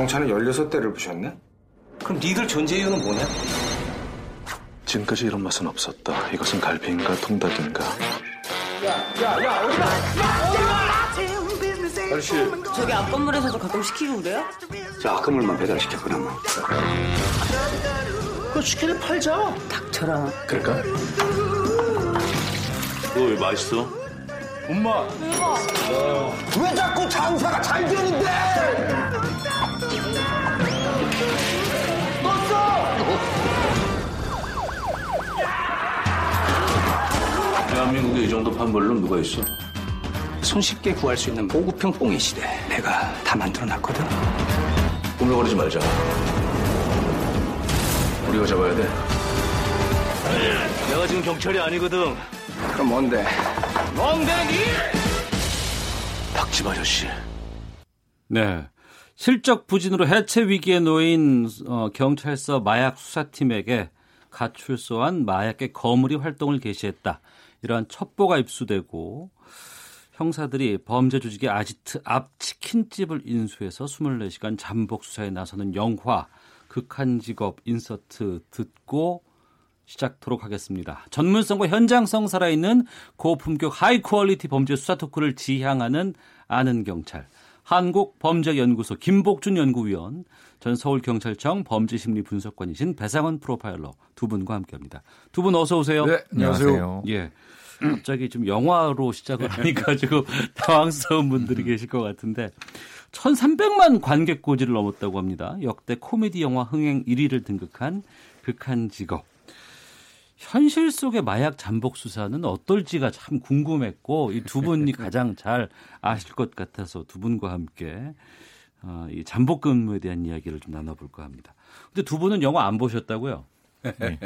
자동차는 16대를 부셨네? 그럼 니들 존재 이유는 뭐냐? 지금까지 이런 맛은 없었다. 이것은 갈비인가 통닭인가? 아저씨, 저기 앞 건물에서도 가끔 시키고 그래요? 자, 아까물만 배달시켜, 그러면. 그 치킨을 팔자. 닥쳐라. 그럴까? 너왜 맛있어? 왜 자꾸 장사가 잘 되는데? 대한민국에 이 정도 판벌로 누가 있어? 손쉽게 구할 수 있는 보급형 뽕의 시대. 내가 다 만들어놨거든. 꾸물거리지 말자. 우리가 잡아야 돼. 내가 지금 경찰이 아니거든. 그럼 뭔데? 닭집 아저씨. 네. 실적 부진으로 해체 위기에 놓인 어, 경찰서 마약 수사팀에게 가출소한 마약계 거물이 활동을 개시했다. 이러한 첩보가 입수되고 형사들이 범죄 조직의 아지트 앞 치킨집을 인수해서 24시간 잠복 수사에 나서는 영화 극한 직업 인서트 듣고 시작토록 하겠습니다. 전문성과 현장성 살아있는 고품격 high quality 범죄 수사 토크를 지향하는 아는 경찰. 한국범죄연구소 김복준 연구위원, 전 서울경찰청 범죄심리분석관이신 배상훈 프로파일러 두 분과 함께합니다. 두 분 어서 오세요. 네, 안녕하세요. 예. 갑자기 좀 영화로 시작을 하니까 지금 당황스러운 분들이 계실 것 같은데 1,300만 관객 고지를 넘었다고 합니다. 역대 코미디 영화 흥행 1위를 등극한 극한 직업. 현실 속의 마약 잠복 수사는 어떨지가 참 궁금했고 이 두 분이 가장 잘 아실 것 같아서 두 분과 함께 어, 이 잠복 근무에 대한 이야기를 좀 나눠볼까 합니다. 근데 두 분은 영화 안 보셨다고요?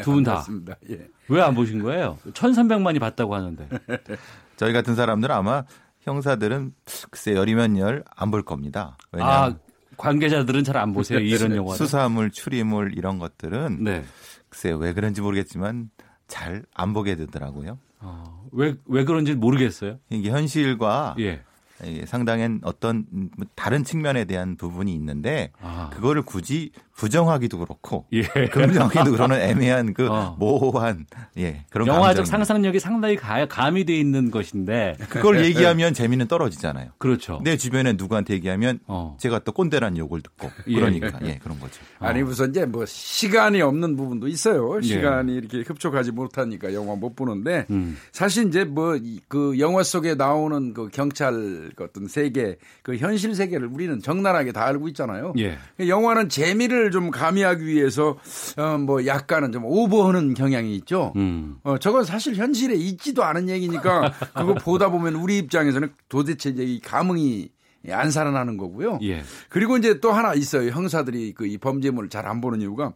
두분 다. 맞습니다. 예. 왜안 보신 거예요? 1,300만이 봤다고 하는데. 저희 같은 사람들은 아마 형사들은 글쎄 열이면 열 안 볼 겁니다. 아, 왜냐하면 관계자들은 잘 안 보세요. 이런 영화. 수사물, 추리물 이런 것들은 네. 글쎄 왜 그런지 모르겠지만 잘 안 보게 되더라고요. 어, 왜, 왜 그런지 모르겠어요. 이게 현실과 예. 이게 상당한 어떤 다른 측면에 대한 부분이 있는데 아. 그거를 굳이 부정하기도 그렇고 예. 긍정하기도 그러는 애매한 그 어. 모호한 예 그런 영화적 감정. 상상력이 상당히 가, 가미돼 있는 것인데. 그걸 얘기하면 재미는 떨어지잖아요. 그렇죠. 내 주변에 누구한테 얘기하면 어. 제가 또 꼰대란 욕을 듣고 예, 그러니까 예, 그런 거죠. 아니 우선 이제 뭐 시간이 없는 부분도 있어요. 시간이 이렇게 흡족하지 못하니까 영화 못 보는데 음. 사실 이제 뭐 그 영화 속에 나오는 그 경찰 그 어떤 세계 그 현실 세계를 우리는 적나라하게 다 알고 있잖아요. 예. 영화는 재미를 좀 가미하기 위해서 어 뭐 약간은 좀 오버하는 경향이 있죠. 음. 어 저건 사실 현실에 있지도 않은 얘기니까 그거 보다 보면 우리 입장에서는 도대체 이제 이 감흥이 안 살아나는 거고요. 예. 그리고 이제 또 하나 있어요. 형사들이 그 이 범죄물을 잘 안 보는 이유가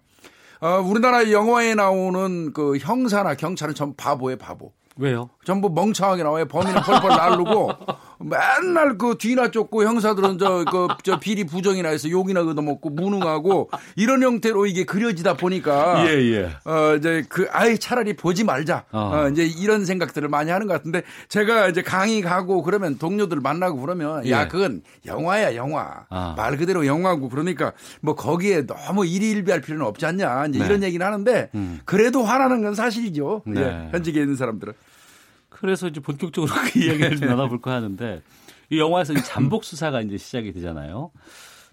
어, 우리나라 영화에 나오는 그 형사나 경찰은 전부 바보에 바보. 왜요? 전부 멍청하게 나와요. 범인은 펄펄 날르고 맨날 그 뒤나 쫓고 형사들은 저 그 저 비리 부정이나 해서 욕이나 얻어먹고 무능하고 이런 형태로 이게 그려지다 보니까 예, 예. 어 이제 그 아예 차라리 보지 말자. 어. 어. 이제 이런 생각들을 많이 하는 것 같은데 제가 이제 강의 가고 그러면 동료들 만나고 그러면 예. 야 그건 영화야 영화 아. 말 그대로 영화고 그러니까 뭐 거기에 너무 일희일비할 필요는 없지 않냐 이제 네. 이런 얘기를 하는데 음. 그래도 화나는 건 사실이죠. 네. 예, 현직에 있는 사람들은. 그래서 이제 본격적으로 그 이야기를 좀 나눠볼까 하는데 이 영화에서 이 잠복 수사가 이제 시작이 되잖아요.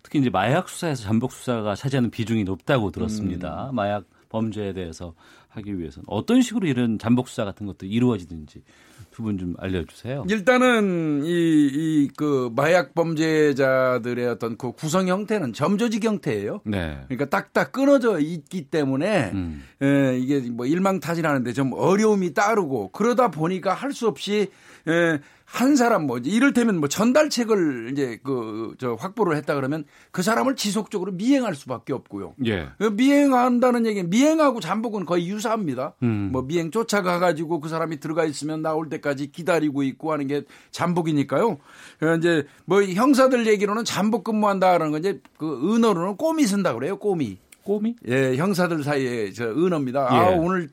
특히 이제 마약 수사에서 잠복 수사가 차지하는 비중이 높다고 들었습니다. 마약 범죄에 대해서 하기 위해서는 어떤 식으로 이런 잠복 수사 같은 것도 이루어지는지 두 분 좀 알려주세요. 일단은 이 이 그 마약 범죄자들의 어떤 그 구성 형태는 점조직 형태예요. 네. 그러니까 딱딱 끊어져 있기 때문에 음. 에, 이게 뭐 일망타진하는데 좀 어려움이 따르고 그러다 보니까 할 수 없이 에, 한 사람 뭐 이를테면 뭐 전달책을 이제 그 저 확보를 했다 그러면 그 사람을 지속적으로 미행할 수밖에 없고요. 예. 미행한다는 얘기는 미행하고 잠복은 거의 유사합니다. 음. 뭐 미행 쫓아가 가지고 그 사람이 들어가 있으면 나올 때까지 기다리고 있고 하는 게 잠복이니까요. 어, 이제 뭐 형사들 얘기로는 잠복 근무한다라는 건 이제 그 은어로는 꼬미 쓴다 그래요. 꼬미. 꼬미? 예, 형사들 사이에 저 은어입니다. 예. 아, 오늘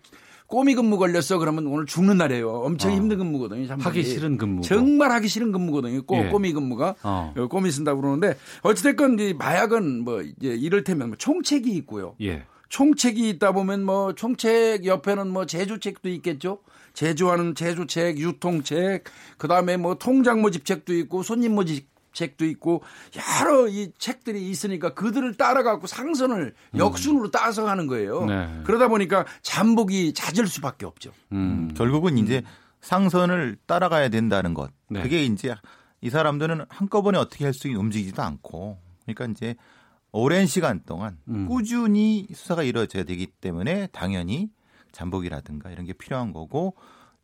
꼬미 근무 걸렸어 그러면 오늘 죽는 날이에요. 엄청 어. 힘든 근무거든요. 잠복이. 하기 싫은 근무. 정말 하기 싫은 근무거든요. 꼬, 예. 꼬미 근무가 어. 어, 꼬미 쓴다고 그러는데 어찌됐건 이 마약은 뭐 이제 이를테면 뭐 총책이 있고요. 예. 총책이 있다 보면 뭐 총책 옆에는 뭐 제조책도 있겠죠. 제조하는 제조책, 유통책, 그 다음에 뭐 통장 모집책도 있고 손님 모집 책도 있고 여러 이 책들이 있으니까 그들을 따라가고 상선을 역순으로 따서 하는 거예요. 네. 그러다 보니까 잠복이 잦을 수밖에 없죠. 음. 결국은 이제 상선을 따라가야 된다는 것. 네. 그게 이제 이 사람들은 한꺼번에 어떻게 할 수 있는 움직이지도 않고 그러니까 이제 오랜 시간 동안 음. 꾸준히 수사가 이루어져야 되기 때문에 당연히 잠복이라든가 이런 게 필요한 거고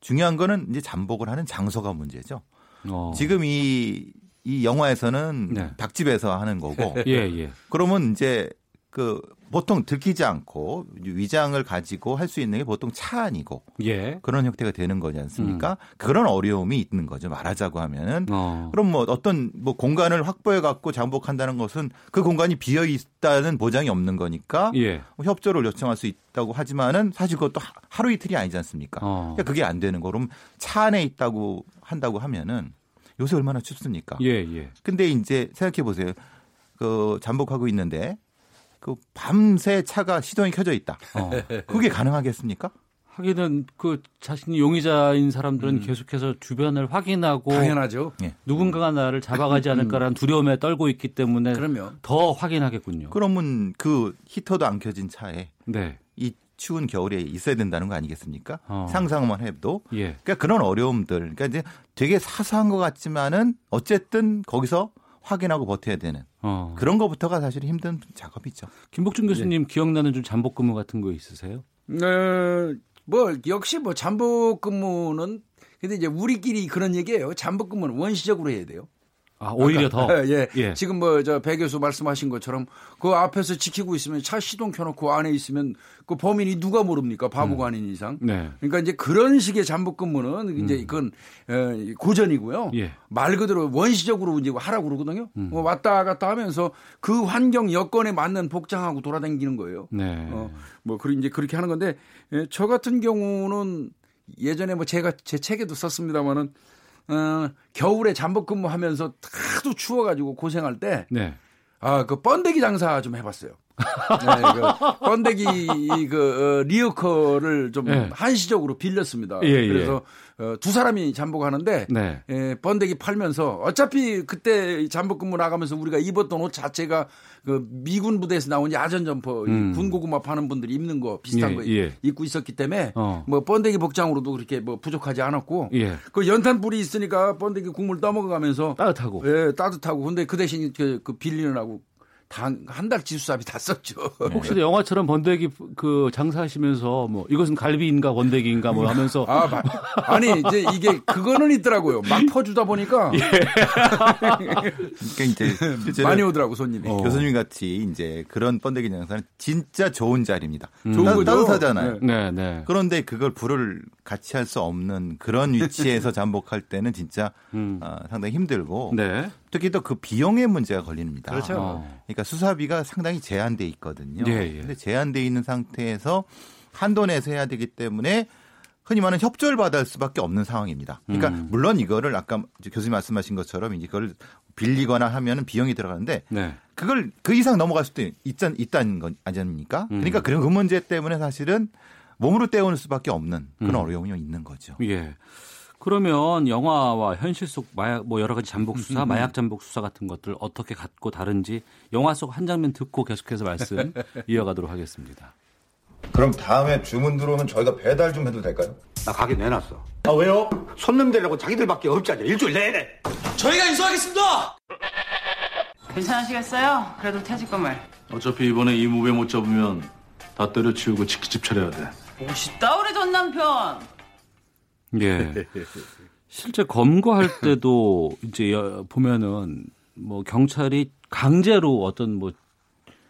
중요한 거는 이제 잠복을 하는 장소가 문제죠. 어. 지금 이, 이 영화에서는 네. 닭집에서 하는 거고 예, 예. 그러면 이제 그 보통 들키지 않고 위장을 가지고 할 수 있는 게 보통 차 안이고 예. 그런 형태가 되는 거지 않습니까? 그런 어려움이 있는 거죠. 말하자고 하면은. 어. 그럼 뭐 어떤 뭐 공간을 확보해 갖고 장복한다는 것은 그 공간이 비어 있다는 보장이 없는 거니까 예. 뭐 협조를 요청할 수 있다고 하지만은 사실 그것도 하- 하루 이틀이 아니지 않습니까? 어. 그러니까 그게 안 되는 거. 그럼 차 안에 있다고 한다고 하면은 요새 얼마나 춥습니까? 예, 예. 근데 이제 생각해 보세요. 그 잠복하고 있는데 그 밤새 차가 시동이 켜져 있다. 어. 그게 가능하겠습니까? 하기는 그 자신이 용의자인 사람들은 계속해서 주변을 확인하고 당연하죠. 누군가가 나를 잡아가지 않을까라는 두려움에 떨고 있기 때문에 그러면 더 확인하겠군요. 그러면 그 히터도 안 켜진 차에 네. 이 추운 겨울에 있어야 된다는 거 아니겠습니까? 어. 상상만 해도. 예. 그러니까 그런 어려움들. 그러니까 이제 되게 사소한 것 같지만은 어쨌든 거기서 확인하고 버텨야 되는 어. 그런 것부터가 사실 힘든 작업이죠. 김복준 교수님 기억나는 좀 잠복 근무 같은 거 있으세요? 어, 뭐 역시 뭐 잠복 근무는 근데 이제 우리끼리 그런 얘기예요. 잠복 근무는 원시적으로 해야 돼요. 아, 오히려 더. 예. 예. 지금 뭐 저 배 교수 말씀하신 것처럼 그 앞에서 지키고 있으면 차 시동 켜놓고 안에 있으면 그 범인이 누가 모릅니까? 바보가 아닌 이상. 네. 그러니까 이제 그런 식의 잠복 근무는 이제 그건 어, 고전이고요. 예. 말 그대로 원시적으로 이제 하라고 그러거든요. 음. 뭐 왔다 갔다 하면서 그 환경 여건에 맞는 복장하고 돌아다니는 거예요. 네. 어, 뭐, 그리 이제 그렇게 하는 건데, 예, 저 같은 경우는 예전에 뭐 제가 제 책에도 썼습니다만은, 어, 겨울에 잠복 근무하면서 하도 추워가지고 고생할 때, 네. 아, 그 번데기 장사 좀 해봤어요. 네, 그 번데기 그 어, 리어커를 좀 예. 한시적으로 빌렸습니다. 예, 예. 그래서 어, 두 사람이 잠복하는데 네. 예, 번데기 팔면서 어차피 그때 잠복 근무 나가면서 우리가 입었던 옷 자체가 그 미군 부대에서 나온 야전 점퍼 이 음. 군고구마 파는 분들이 입는 거 비슷한 예, 거 예. 입고 있었기 때문에 어. 뭐 번데기 복장으로도 그렇게 뭐 부족하지 않았고 예. 그 연탄 불이 있으니까 번데기 국물 떠먹어가면서 따뜻하고. 예, 따뜻하고 근데 그 대신 그, 그 빌리느라고 한달 지수사비 다 썼죠. 혹시 영화처럼 번데기 그 장사하시면서 뭐 이것은 갈비인가 번데기인가 뭐 하면서 아, 마- 아니 이제 이게 그거는 있더라고요. 막 퍼주다 보니까 예. 그러니까 이제 많이 오더라고 손님이. 어. 교수님 같이 이제 그런 번데기 장사는 진짜 좋은 자리입니다. 좋은 따- 거죠. 따뜻하잖아요. 네, 네. 그런데 그걸 불을 같이 할 수 없는 그런 위치에서 잠복할 때는 진짜 음. 어, 상당히 힘들고 네. 특히 또 그 비용의 문제가 걸립니다. 그렇죠. 어. 그러니까 수사비가 상당히 제한돼 있거든요. 예, 예. 근데 제한돼 있는 상태에서 한도 내서 해야 되기 때문에 흔히 말하는 협조를 받을 수밖에 없는 상황입니다. 그러니까 음. 물론 이거를 아까 교수님 말씀하신 것처럼 이제 그걸 빌리거나 하면은 비용이 들어가는데 네. 그걸 그 이상 넘어갈 수도 있다, 있다는 건 아닙니까? 음. 그러니까 그런 그 문제 때문에 사실은 몸으로 때우는 수밖에 없는 그런 음. 어려움이 있는 거죠. 예. 그러면 영화와 현실 속 마약 뭐 여러 가지 잠복 수사, 마약 잠복 수사 같은 것들 어떻게 같고 다른지 영화 속 한 장면 듣고 계속해서 말씀 이어가도록 하겠습니다. 그럼 다음에 주문 들어오면 저희가 배달 좀 해도 될까요? 나 가게 내놨어. 아 왜요? 손님 되려고 자기들밖에 없지 않냐 일주일 내내. 저희가 인수하겠습니다. 괜찮으시겠어요? 그래도 퇴직금을. 어차피 이번에 이 무배 못 잡으면 다 때려치우고 치킨집 차려야 돼. 멋있다 우리 전 남편. 예. 실제 검거할 때도 이제 여- 보면은 뭐 경찰이 강제로 어떤 뭐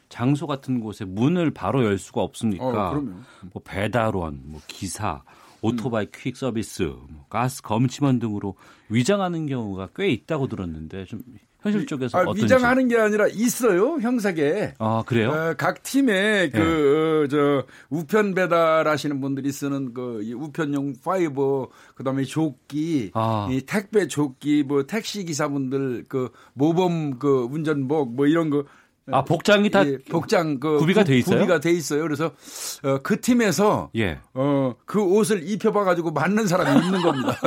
장소 같은 곳에 문을 바로 열 수가 없으니까 어, 그럼요. 뭐 배달원, 뭐 기사, 오토바이 퀵 서비스, 뭐 가스 검침원 등으로 위장하는 경우가 꽤 있다고 들었는데 좀 현실 쪽에서 아, 어떤지 위장하는 게 아니라 있어요 형사계. 아 그래요? 어, 각 팀에 그저 우편 배달하시는 분들이 쓰는 그이 우편용 파이버 그다음에 조끼, 아. 이 택배 조끼, 뭐 택시 기사분들 그 모범 그 운전복 뭐 이런 거. 아 복장이 다 예, 복장 그 구비가 돼 있어요? 구비가 돼 있어요. 그래서 어, 그 팀에서 예. 어, 그 옷을 입혀봐 가지고 맞는 사람이 있는 겁니다.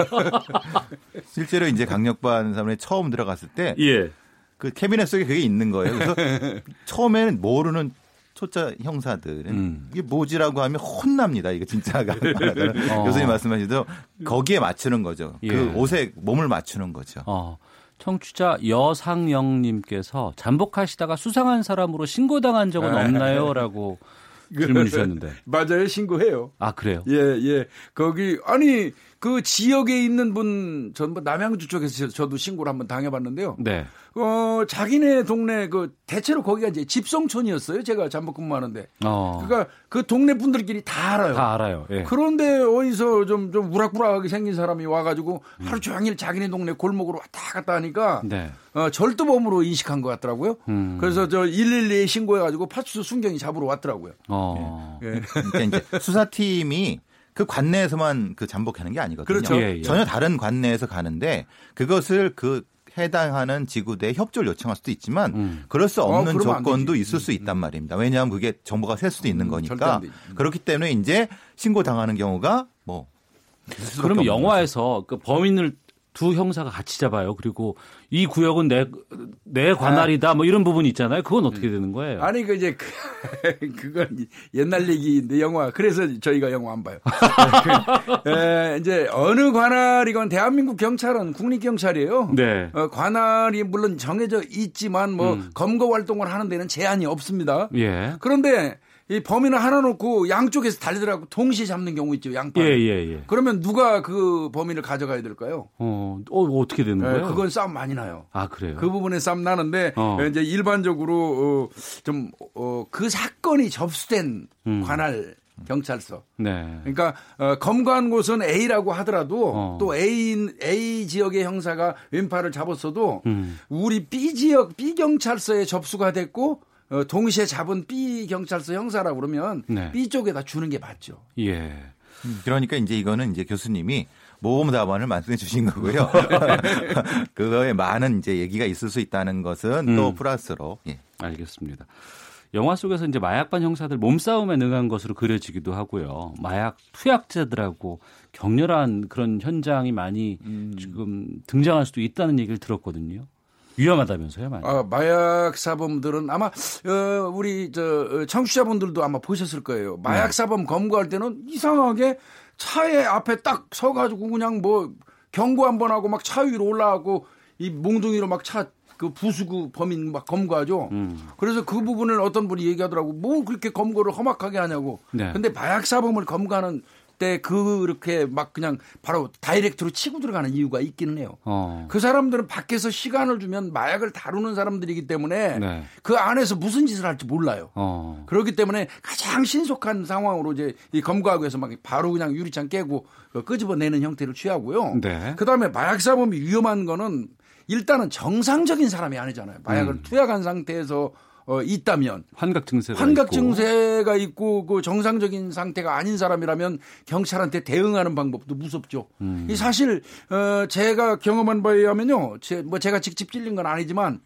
실제로 이제 강력반 사람이 처음 들어갔을 때 예. 그 캐비넷 속에 그게 있는 거예요. 그래서 처음에는 모르는 초짜 형사들은 음. 이게 뭐지라고 하면 혼납니다. 이거 진짜가. 어. 교수님 말씀하시도 거기에 맞추는 거죠. 예. 그 옷에 몸을 맞추는 거죠. 어, 청취자 여상영님께서 잠복하시다가 수상한 사람으로 신고당한 적은 없나요?라고 질문 주셨는데. 맞아요, 신고해요. 아 그래요? 예, 예. 거기, 아니, 그 지역에 있는 분, 전부 남양주 쪽에서 저- 저도 신고를 한번 당해봤는데요. 네. 어, 자기네 동네 그, 대체로 거기가 이제 집성촌이었어요. 제가 잠복 근무하는데. 어, 그러니까 그 동네 분들끼리 다 알아요. 다 알아요. 예. 그런데 어디서 좀, 좀 우락부락하게 생긴 사람이 와가지고 하루 종일 자기네 동네 골목으로 왔다 갔다 하니까 네. 어, 절도범으로 인식한 것 같더라고요. 음. 그래서 저 112에 신고해가지고 파출소 순경이 잡으러 왔더라고요. 어. 예. 그러니까 이제 수사팀이 그 관내에서만 그 잠복하는 게 아니거든요. 그렇죠. 예, 예. 전혀 다른 관내에서 가는데 그것을 그 해당하는 지구대에 협조를 요청할 수도 있지만 음. 그럴 수 어, 없는 안 조건도. 있을 수 있단 말입니다. 왜냐하면 그게 정보가 셀 수도 있는 절대 거니까 안 되지. 그렇기 때문에 이제 신고 당하는 경우가 뭐 그러면 영화에서 그 범인을 두 형사가 같이 잡아요. 그리고 이 구역은 내, 내 관할이다. 뭐 이런 부분이 있잖아요. 그건 어떻게 되는 거예요? 아니 그 이제 그, 그건 옛날 얘기인데 영화 그래서 저희가 영화 안 봐요. 에, 이제 어느 관할이건 대한민국 경찰은 국립 경찰이에요. 네. 어, 관할이 물론 정해져 있지만 뭐 검거 활동을 하는 데는 제한이 없습니다. 예. 그런데 이 범인을 하나 놓고 양쪽에서 달리더라고 동시에 잡는 경우 있죠. 양팔. 예, 예, 예. 그러면 누가 그 범인을 가져가야 될까요? 어, 어, 어떻게 되는 에, 거예요? 그건 싸움 많이 나요. 아, 그래요? 그 부분에 싸움 나는데 어. 이제 일반적으로 어, 좀그 사건이 접수된 음. 관할 경찰서. 네. 그러니까 어, 검거한 곳은 A라고 하더라도 어. 또 A A 지역의 형사가 왼팔을 잡았어도 음. 우리 B 지역 B 경찰서에 접수가 됐고 어, 동시에 잡은 B 경찰서 형사라 그러면 네. B 쪽에다 주는 게 맞죠. 예. 그러니까 이제 이거는 이제 교수님이 모범 답안을 말씀해 주신 거고요. 그거에 많은 이제 얘기가 있을 수 있다는 것은 또 음. 플러스로 예. 알겠습니다. 영화 속에서 이제 마약반 형사들 몸싸움에 능한 것으로 그려지기도 하고요. 마약 투약자들하고 격렬한 그런 현장이 많이 지금 등장할 수도 있다는 얘기를 들었거든요. 위험하다면서요, 많이. 아, 마약 사범들은 아마 어, 우리 저 어, 청취자분들도 아마 보셨을 거예요. 마약 네. 사범 검거할 때는 이상하게 차에 앞에 딱 서가지고 그냥 뭐 경고 한 번 하고 막 차 위로 올라가고 이 몽둥이로 막 차 그 부수고 범인 막 검거하죠. 음. 그래서 그 부분을 어떤 분이 얘기하더라고. 뭐 그렇게 검거를 험악하게 하냐고. 네. 근데 마약 사범을 검거하는 때 그렇게 막 그냥 바로 다이렉트로 치고 들어가는 이유가 있기는 해요. 어. 그 사람들은 밖에서 시간을 주면 마약을 다루는 사람들이기 때문에 네. 그 안에서 무슨 짓을 할지 몰라요. 어. 그렇기 때문에 가장 신속한 상황으로 이제 이 검거하기 위해서 막 바로 그냥 유리창 깨고 그 끄집어내는 형태를 취하고요. 네. 그 다음에 마약 사범이 위험한 거는 일단은 정상적인 사람이 아니잖아요. 마약을 음. 투약한 상태에서 어, 있다면 환각 증세가 환각 있고. 증세가 있고 그 정상적인 상태가 아닌 사람이라면 경찰한테 대응하는 방법도 무섭죠. 음. 이 사실 어 제가 경험한 바에 의하면요. 제, 뭐 제가 직접 찔린 건 아니지만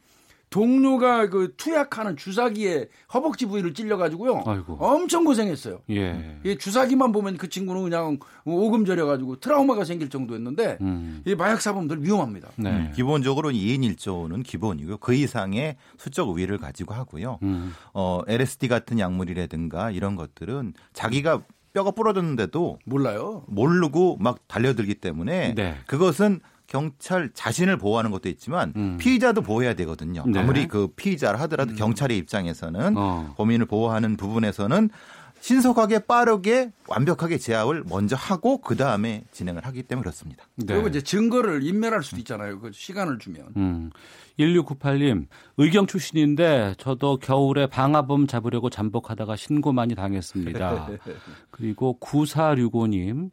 동료가 그 투약하는 주사기에 허벅지 부위를 찔려 가지고요. 아이고. 엄청 고생했어요. 예. 이 주사기만 보면 그 친구는 그냥 오금 절여 가지고 트라우마가 생길 정도였는데 음. 이 마약 사범들 위험합니다. 네. 음, 기본적으로 2인 1조는 기본이고요. 그 이상의 수적 우위를 가지고 하고요. 음. 어, LSD 같은 약물이라든가 이런 것들은 자기가 뼈가 부러졌는데도 몰라요. 모르고 막 달려들기 때문에 네. 그것은 경찰 자신을 보호하는 것도 있지만 음. 피의자도 보호해야 되거든요. 네. 아무리 그 피의자를 하더라도 경찰의 입장에서는 어. 범인을 보호하는 부분에서는 신속하게 빠르게 완벽하게 제압을 먼저 하고 그 다음에 진행을 하기 때문에 그렇습니다. 그리고 이제 증거를 인멸할 수도 있잖아요. 그 시간을 주면. 음. 1698님, 의경 출신인데 저도 겨울에 방화범 잡으려고 잠복하다가 신고 많이 당했습니다. 그리고 9465님,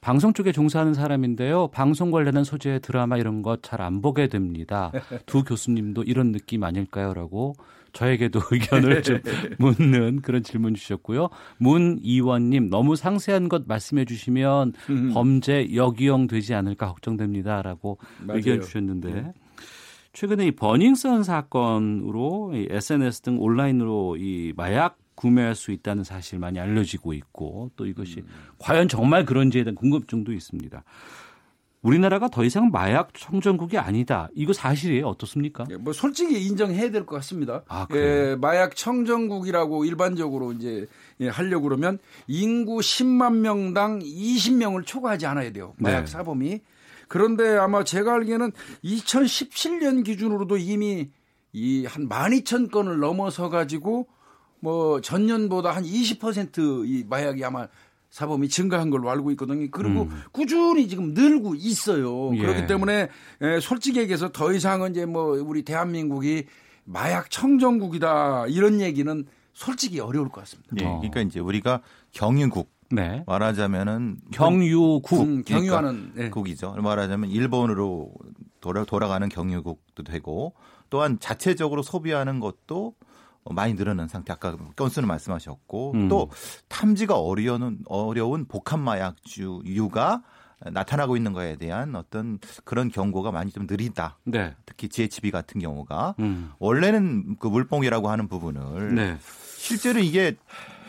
방송 쪽에 종사하는 사람인데요. 방송 관련한 소재 드라마 이런 것잘안 보게 됩니다. 두 교수님도 이런 느낌 아닐까요? 라고 저에게도 의견을 좀 묻는 그런 질문 주셨고요. 문이원님 너무 상세한 것 말씀해 주시면 음. 범죄 역이용 되지 않을까 걱정됩니다라고 맞아요. 의견 주셨는데 최근에 이 버닝썬 사건으로 이 SNS 등 온라인으로 이 마약 구매할 수 있다는 사실 많이 알려지고 있고 또 이것이 과연 정말 그런지에 대한 궁금증도 있습니다. 우리나라가 더 이상 마약 청정국이 아니다. 이거 사실이에요? 어떻습니까? 예, 뭐 솔직히 인정해야 될 것 같습니다. 아? 예, 마약 청정국이라고 일반적으로 이제 예, 하려고 그러면 인구 10만 명당 20명을 초과하지 않아야 돼요. 마약 네. 사범이. 그런데 아마 제가 알기에는 2017년 기준으로도 이미 이 한 12,000건을 넘어서 가지고 뭐 전년보다 한 20%이 마약이 아마 사범이 증가한 걸로 알고 있거든요. 그리고 꾸준히 지금 늘고 있어요. 음. 예. 그렇기 때문에 에, 솔직히 얘기해서 더 이상은 이제 뭐 우리 대한민국이 마약 청정국이다 이런 얘기는 솔직히 어려울 것 같습니다. 예, 그러니까 이제 우리가 경유국 네. 말하자면은 경유국. 음, 경유하는 예. 국이죠. 말하자면 일본으로 돌아, 돌아가는 경유국도 되고 또한 자체적으로 소비하는 것도 많이 늘어난 상태. 아까 건수는 말씀하셨고 음. 또 탐지가 어려운 어려운 복합 마약주유가 나타나고 있는 거에 대한 어떤 그런 경고가 많이 좀 느리다. 네. 특히 GHB 같은 경우가 음. 원래는 그 물뽕이라고 하는 부분을 네. 실제로 이게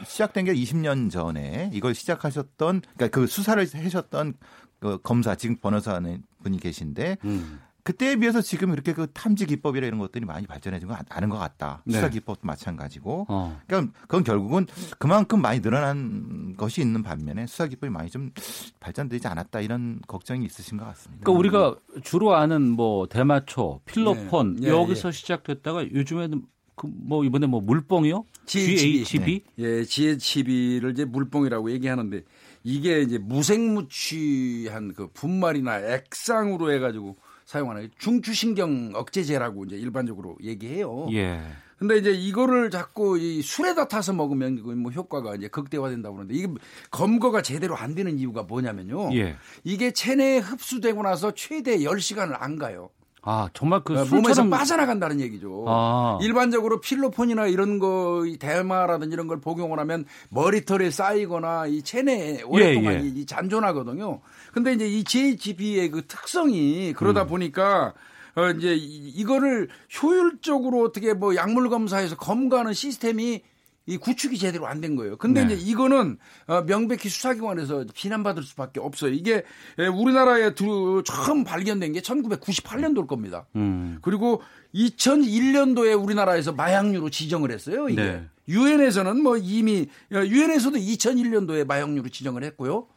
시작된 게 20년 전에 이걸 시작하셨던 그러니까 그 수사를 하셨던 그 검사 지금 변호사는 분이 계신데 음. 그때에 비해서 지금 이렇게 그 탐지 기법이나 이런 것들이 많이 발전해진 건 아는 것 같다. 네. 수사 기법도 마찬가지고. 어. 그러니까 그건 결국은 그만큼 많이 늘어난 것이 있는 반면에 수사 기법이 많이 좀 발전되지 않았다 이런 걱정이 있으신 것 같습니다. 그러니까 우리가 주로 아는 뭐 대마초, 필로폰 네. 예, 여기서 시작됐다가 요즘에는 그 뭐 이번에 뭐 물뽕이요? GHB. GHB? 예, GHB를 이제 물뽕이라고 얘기하는데 이게 이제 무색무취한 그 분말이나 액상으로 해가지고 사용하는 중추신경 억제제라고 이제 일반적으로 얘기해요. 예. 근데 이제 이거를 자꾸 이 술에다 타서 먹으면 그뭐 효과가 이제 극대화된다고 그러는데 이게 검거가 제대로 안 되는 이유가 뭐냐면요. 예. 이게 체내에 흡수되고 나서 최대 10시간을 안 가요. 아, 정말 그 어, 몸에서 술처럼 빠져나간다는 얘기죠. 아. 일반적으로 필로폰이나 이런 거, 이 대마라든지 이런 걸 복용을 하면 머리털에 쌓이거나 이 체내에 오랫동안 예, 예. 이 잔존하거든요. 근데 이제 이 GHB의 그 특성이 그러다 음. 보니까 어 이제 이- 이거를 효율적으로 어떻게 뭐 약물 검사에서 검거하는 시스템이 이 구축이 제대로 안 된 거예요. 근데 네. 이제 이거는 어, 명백히 수사기관에서 비난받을 수밖에 없어요. 이게 에, 우리나라에 두, 처음 발견된 게 1998년도일 겁니다. 음. 그리고 2001년도에 우리나라에서 마약류로 지정을 했어요. 이게 네. 유엔에서는 뭐 이미 유엔에서도 2001년도에 마약류로 지정을 했고요.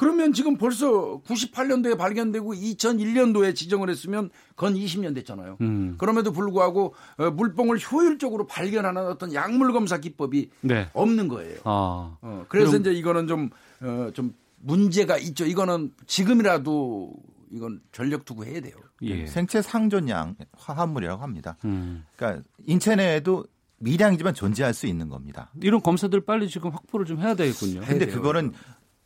그러면 지금 벌써 98년도에 발견되고 2001년도에 지정을 했으면 건 20년 됐잖아요. 음. 그럼에도 불구하고 어, 물뽕을 효율적으로 발견하는 어떤 약물 검사 기법이 네. 없는 거예요. 아. 어, 그래서 그럼- 이제 이거는 좀, 어, 좀 문제가 있죠. 이거는 지금이라도 이건 전력 두고 해야 돼요. 예. 생체 상존량 화합물이라고 합니다. 음. 그러니까 인체 내에도 미량이지만 존재할 수 있는 겁니다. 이런 검사들 빨리 지금 확보를 좀 해야 되겠군요. 근데. 그거는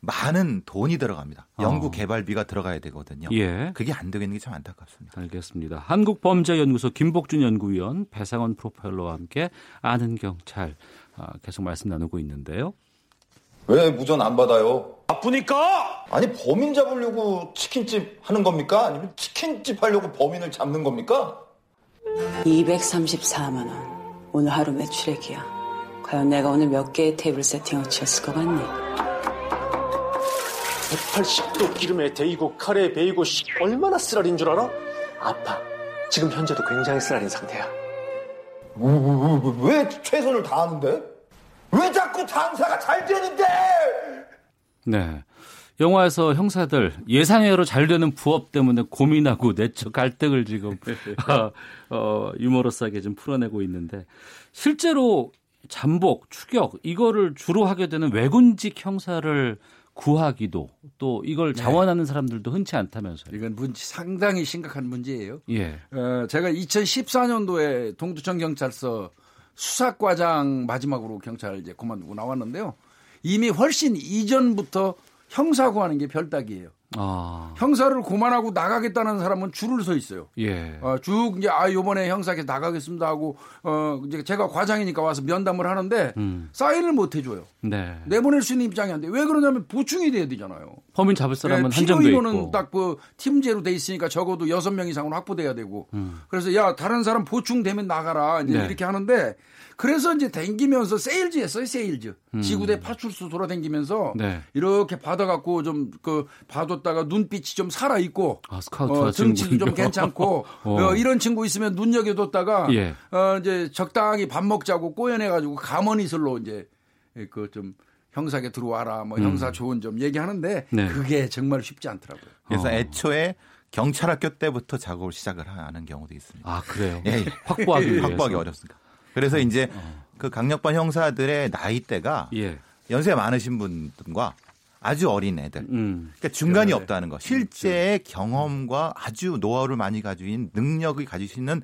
많은 돈이 들어갑니다. 어. 연구 개발비가 들어가야 되거든요. 예. 그게 안 되고 있는 게 참 안타깝습니다. 알겠습니다. 한국범죄연구소 김복준 연구위원, 배상원 프로파일러와 함께 아는 경찰 아, 계속 말씀 나누고 있는데요. 왜 무전 안 받아요? 바쁘니까 아니 범인 잡으려고 치킨집 하는 겁니까? 아니면 치킨집 하려고 범인을 잡는 겁니까? 234만 원. 오늘 하루 매출액이야. 과연 내가 오늘 몇 개의 테이블 세팅을 쳤을 것 같니? 180도 기름에 데이고 카레에 베이고 씨, 얼마나 쓰라린 줄 알아? 아파. 지금 현재도 굉장히 쓰라린 상태야. 왜, 왜, 왜 최선을 다하는데? 왜 자꾸 장사가 잘 되는데? 네. 영화에서 형사들 예상외로 잘 되는 부업 때문에 고민하고 내적 갈등을 지금 어, 어, 유머러스하게 좀 풀어내고 있는데 실제로 잠복, 추격 이거를 주로 하게 되는 외군직 형사를 구하기도 또 이걸 네. 자원하는 사람들도 흔치 않다면서요. 이건 문제 상당히 심각한 문제예요. 예. 어, 제가 2014년도에 동두천 경찰서 수사과장 마지막으로 경찰 이제 그만두고 나왔는데요. 이미 훨씬 이전부터 형사 구하는 게 별따기예요. 아. 형사를 그만하고 나가겠다는 사람은 줄을 서 있어요. 예. 어, 쭉 이제 아 요번에 형사께 나가겠습니다 하고 어 이제 제가 과장이니까 와서 면담을 하는데 음. 사인을 못 해줘요. 네. 내보낼 수 있는 입장이 안 돼. 왜 그러냐면 보충이 돼야 되잖아요. 범인 잡을 사람은 예, 한정돼 있고. 딱그 팀제로 돼 있으니까 적어도 여섯 명 이상은 확보돼야 되고. 음. 그래서 야 다른 사람 보충되면 나가라 이제 네. 이렇게 하는데 그래서 이제 댕기면서 세일즈 했어요 세일즈 음. 지구대 파출소 돌아댕기면서 네. 이렇게 받아갖고 좀그 봐뒀다가 눈빛이 좀 살아 있고 아, 스카우트 어, 등치도 좀. 괜찮고 어. 어, 이런 친구 있으면 눈여겨뒀다가 예. 어, 이제 적당히 밥 먹자고 꼬여내가지고 감언이설로 이제 그좀 형사에 들어와라 뭐 음. 형사 좋은 점 얘기하는데 네. 그게 정말 쉽지 않더라고요. 그래서 어. 애초에 경찰학교 때부터 작업을 시작을 하는 경우도 있습니다. 아 그래요? 예, 예. 확보하기. 확보하기 어렵습니다. 그래서 이제 그 강력반 형사들의 나이대가 예. 연세 많으신 분들과 아주 어린 애들. 음. 그러니까 중간이 네. 없다는 거. 실제의 경험과 아주 노하우를 많이 가지고 있는 능력을 가지고 있는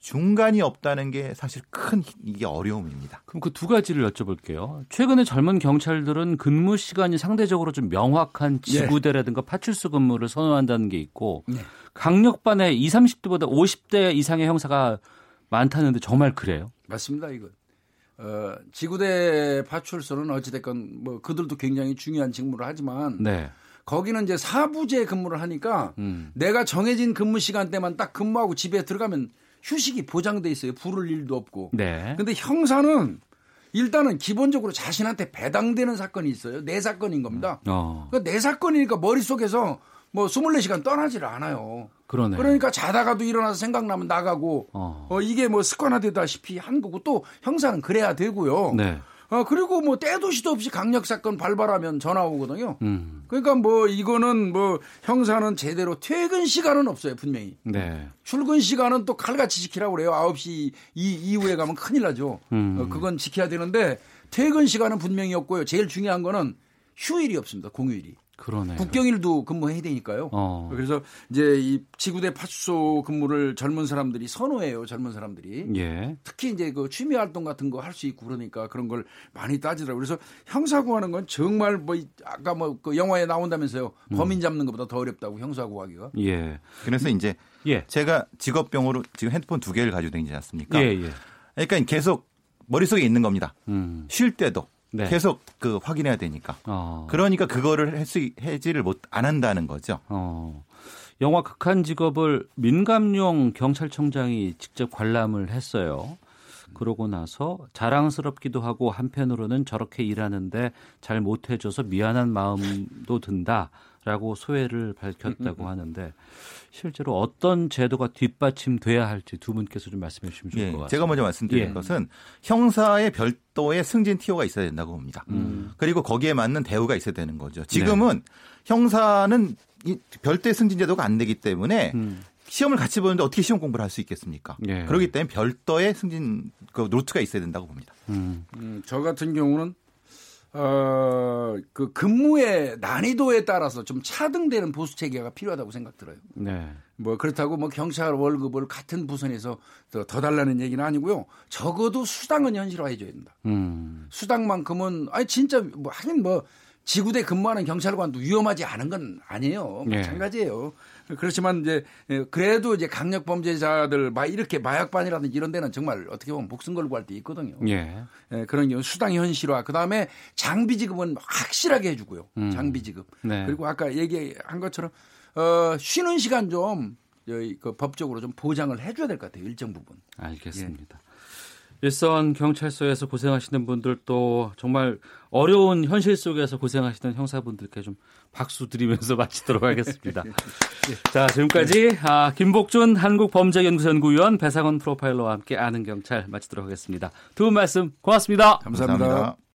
중간이 없다는 게 사실 큰 이게 어려움입니다. 그럼 그 두 가지를 여쭤볼게요. 최근에 젊은 경찰들은 근무 시간이 상대적으로 좀 명확한 예. 지구대라든가 파출소 근무를 선호한다는 게 있고 네. 강력반에 20, 30대보다 50대 이상의 형사가 많다는데 정말 그래요? 맞습니다, 이거. 어, 지구대 파출소는 어찌됐건 뭐 그들도 굉장히 중요한 직무를 하지만 네. 거기는 이제 사부제 근무를 하니까 음. 내가 정해진 근무 시간대만 딱 근무하고 집에 들어가면 휴식이 보장돼 있어요. 부를 일도 없고. 네. 근데 형사는 일단은 기본적으로 자신한테 배당되는 사건이 있어요. 내 사건인 겁니다. 어. 그러니까 내 사건이니까 머릿속에서 뭐 24시간 떠나지를 않아요. 그러네. 그러니까 자다가도 일어나서 생각나면 나가고 어. 어, 이게 뭐 습관화되다시피 한 거고 또 형사는 그래야 되고요. 네. 어, 그리고 뭐 때도 시도 없이 강력 사건 발발하면 전화 오거든요. 음. 그러니까 뭐 이거는 뭐 형사는 제대로 퇴근 시간은 없어요, 분명히. 네. 출근 시간은 또 칼같이 지키라고 그래요. 9시 이, 이후에 가면 큰일 나죠. 음. 어, 그건 지켜야 되는데 퇴근 시간은 분명히 없고요. 제일 중요한 거는 휴일이 없습니다. 공휴일이. 그러네. 국경일도 근무해야 되니까요. 어. 그래서 이제 이 지구대 파출소 근무를 젊은 사람들이 선호해요. 젊은 사람들이. 예. 특히 이제 그 취미 활동 같은 거 할 수 있고 그러니까 그런 걸 많이 따지더라고요. 그래서 형사구하는 건 정말 뭐 이- 아까 뭐 그 영화에 나온다면서요. 음. 범인 잡는 것보다 더 어렵다고 형사구하기가. 예. 그래서 이제 예. 제가 직업병으로 지금 핸드폰 두 개를 가지고 다니지 않습니까? 예, 예. 그러니까 계속 머릿속에 있는 겁니다. 음. 쉴 때도 네. 계속 그 확인해야 되니까. 어. 그러니까 그거를 해수 해지를 못 안 한다는 거죠. 어. 영화 극한 직업을 민감용 경찰청장이 직접 관람을 했어요. 그러고 나서 자랑스럽기도 하고 한편으로는 저렇게 일하는데 잘 못해줘서 미안한 마음도 든다라고 소회를 밝혔다고 하는데 실제로 어떤 제도가 뒷받침돼야 할지 두 분께서 좀 말씀해 주시면 좋을 예, 것 같습니다. 제가 먼저 말씀드린 예. 것은 형사의 별도의 승진 티오가 있어야 된다고 봅니다. 음. 그리고 거기에 맞는 대우가 있어야 되는 거죠. 네. 지금은 형사는 이 별도의 승진 제도가 안 되기 때문에 시험을 같이 보는데 어떻게 시험 공부를 할 수 있겠습니까? 음. 예. 그렇기 때문에 별도의 승진 그 노트가 있어야 된다고 봅니다. 음. 음, 저 같은 경우는 어, 그 근무의 난이도에 따라서 좀 차등되는 보수 체계가 필요하다고 생각 들어요. 네. 뭐 그렇다고 뭐 경찰 월급을 같은 부선에서 더, 더 달라는 얘기는 아니고요. 적어도 수당은 현실화해 줘야 된다. 음. 수당만큼은 아니 진짜 뭐 하긴 뭐 지구대 근무하는 경찰관도 위험하지 않은 건 아니에요. 예. 마찬가지예요. 그렇지만 이제 예, 그래도 이제 강력 범죄자들 막 이렇게 마약반이라든지 이런 데는 정말 어떻게 보면 목숨 걸고 할 때 있거든요. 예. 예, 그런 경우 수당 현실화. 그다음에 장비 지급은 확실하게 해 주고요. 음. 장비 지급. 네. 그리고 아까 얘기한 것처럼 어, 쉬는 시간 좀 그 법적으로 좀 보장을 해 줘야 될 것 같아요. 일정 부분. 알겠습니다. 일선 경찰서에서 고생하시는 분들 또 정말 어려운 현실 속에서 고생하시는 형사분들께 좀 박수 드리면서 마치도록 하겠습니다. 자, 지금까지 아, 김복준 한국범죄연구소 연구위원 배상원 프로파일러와 함께 아는 경찰 마치도록 하겠습니다. 두 분 말씀 고맙습니다. 감사합니다. 감사합니다.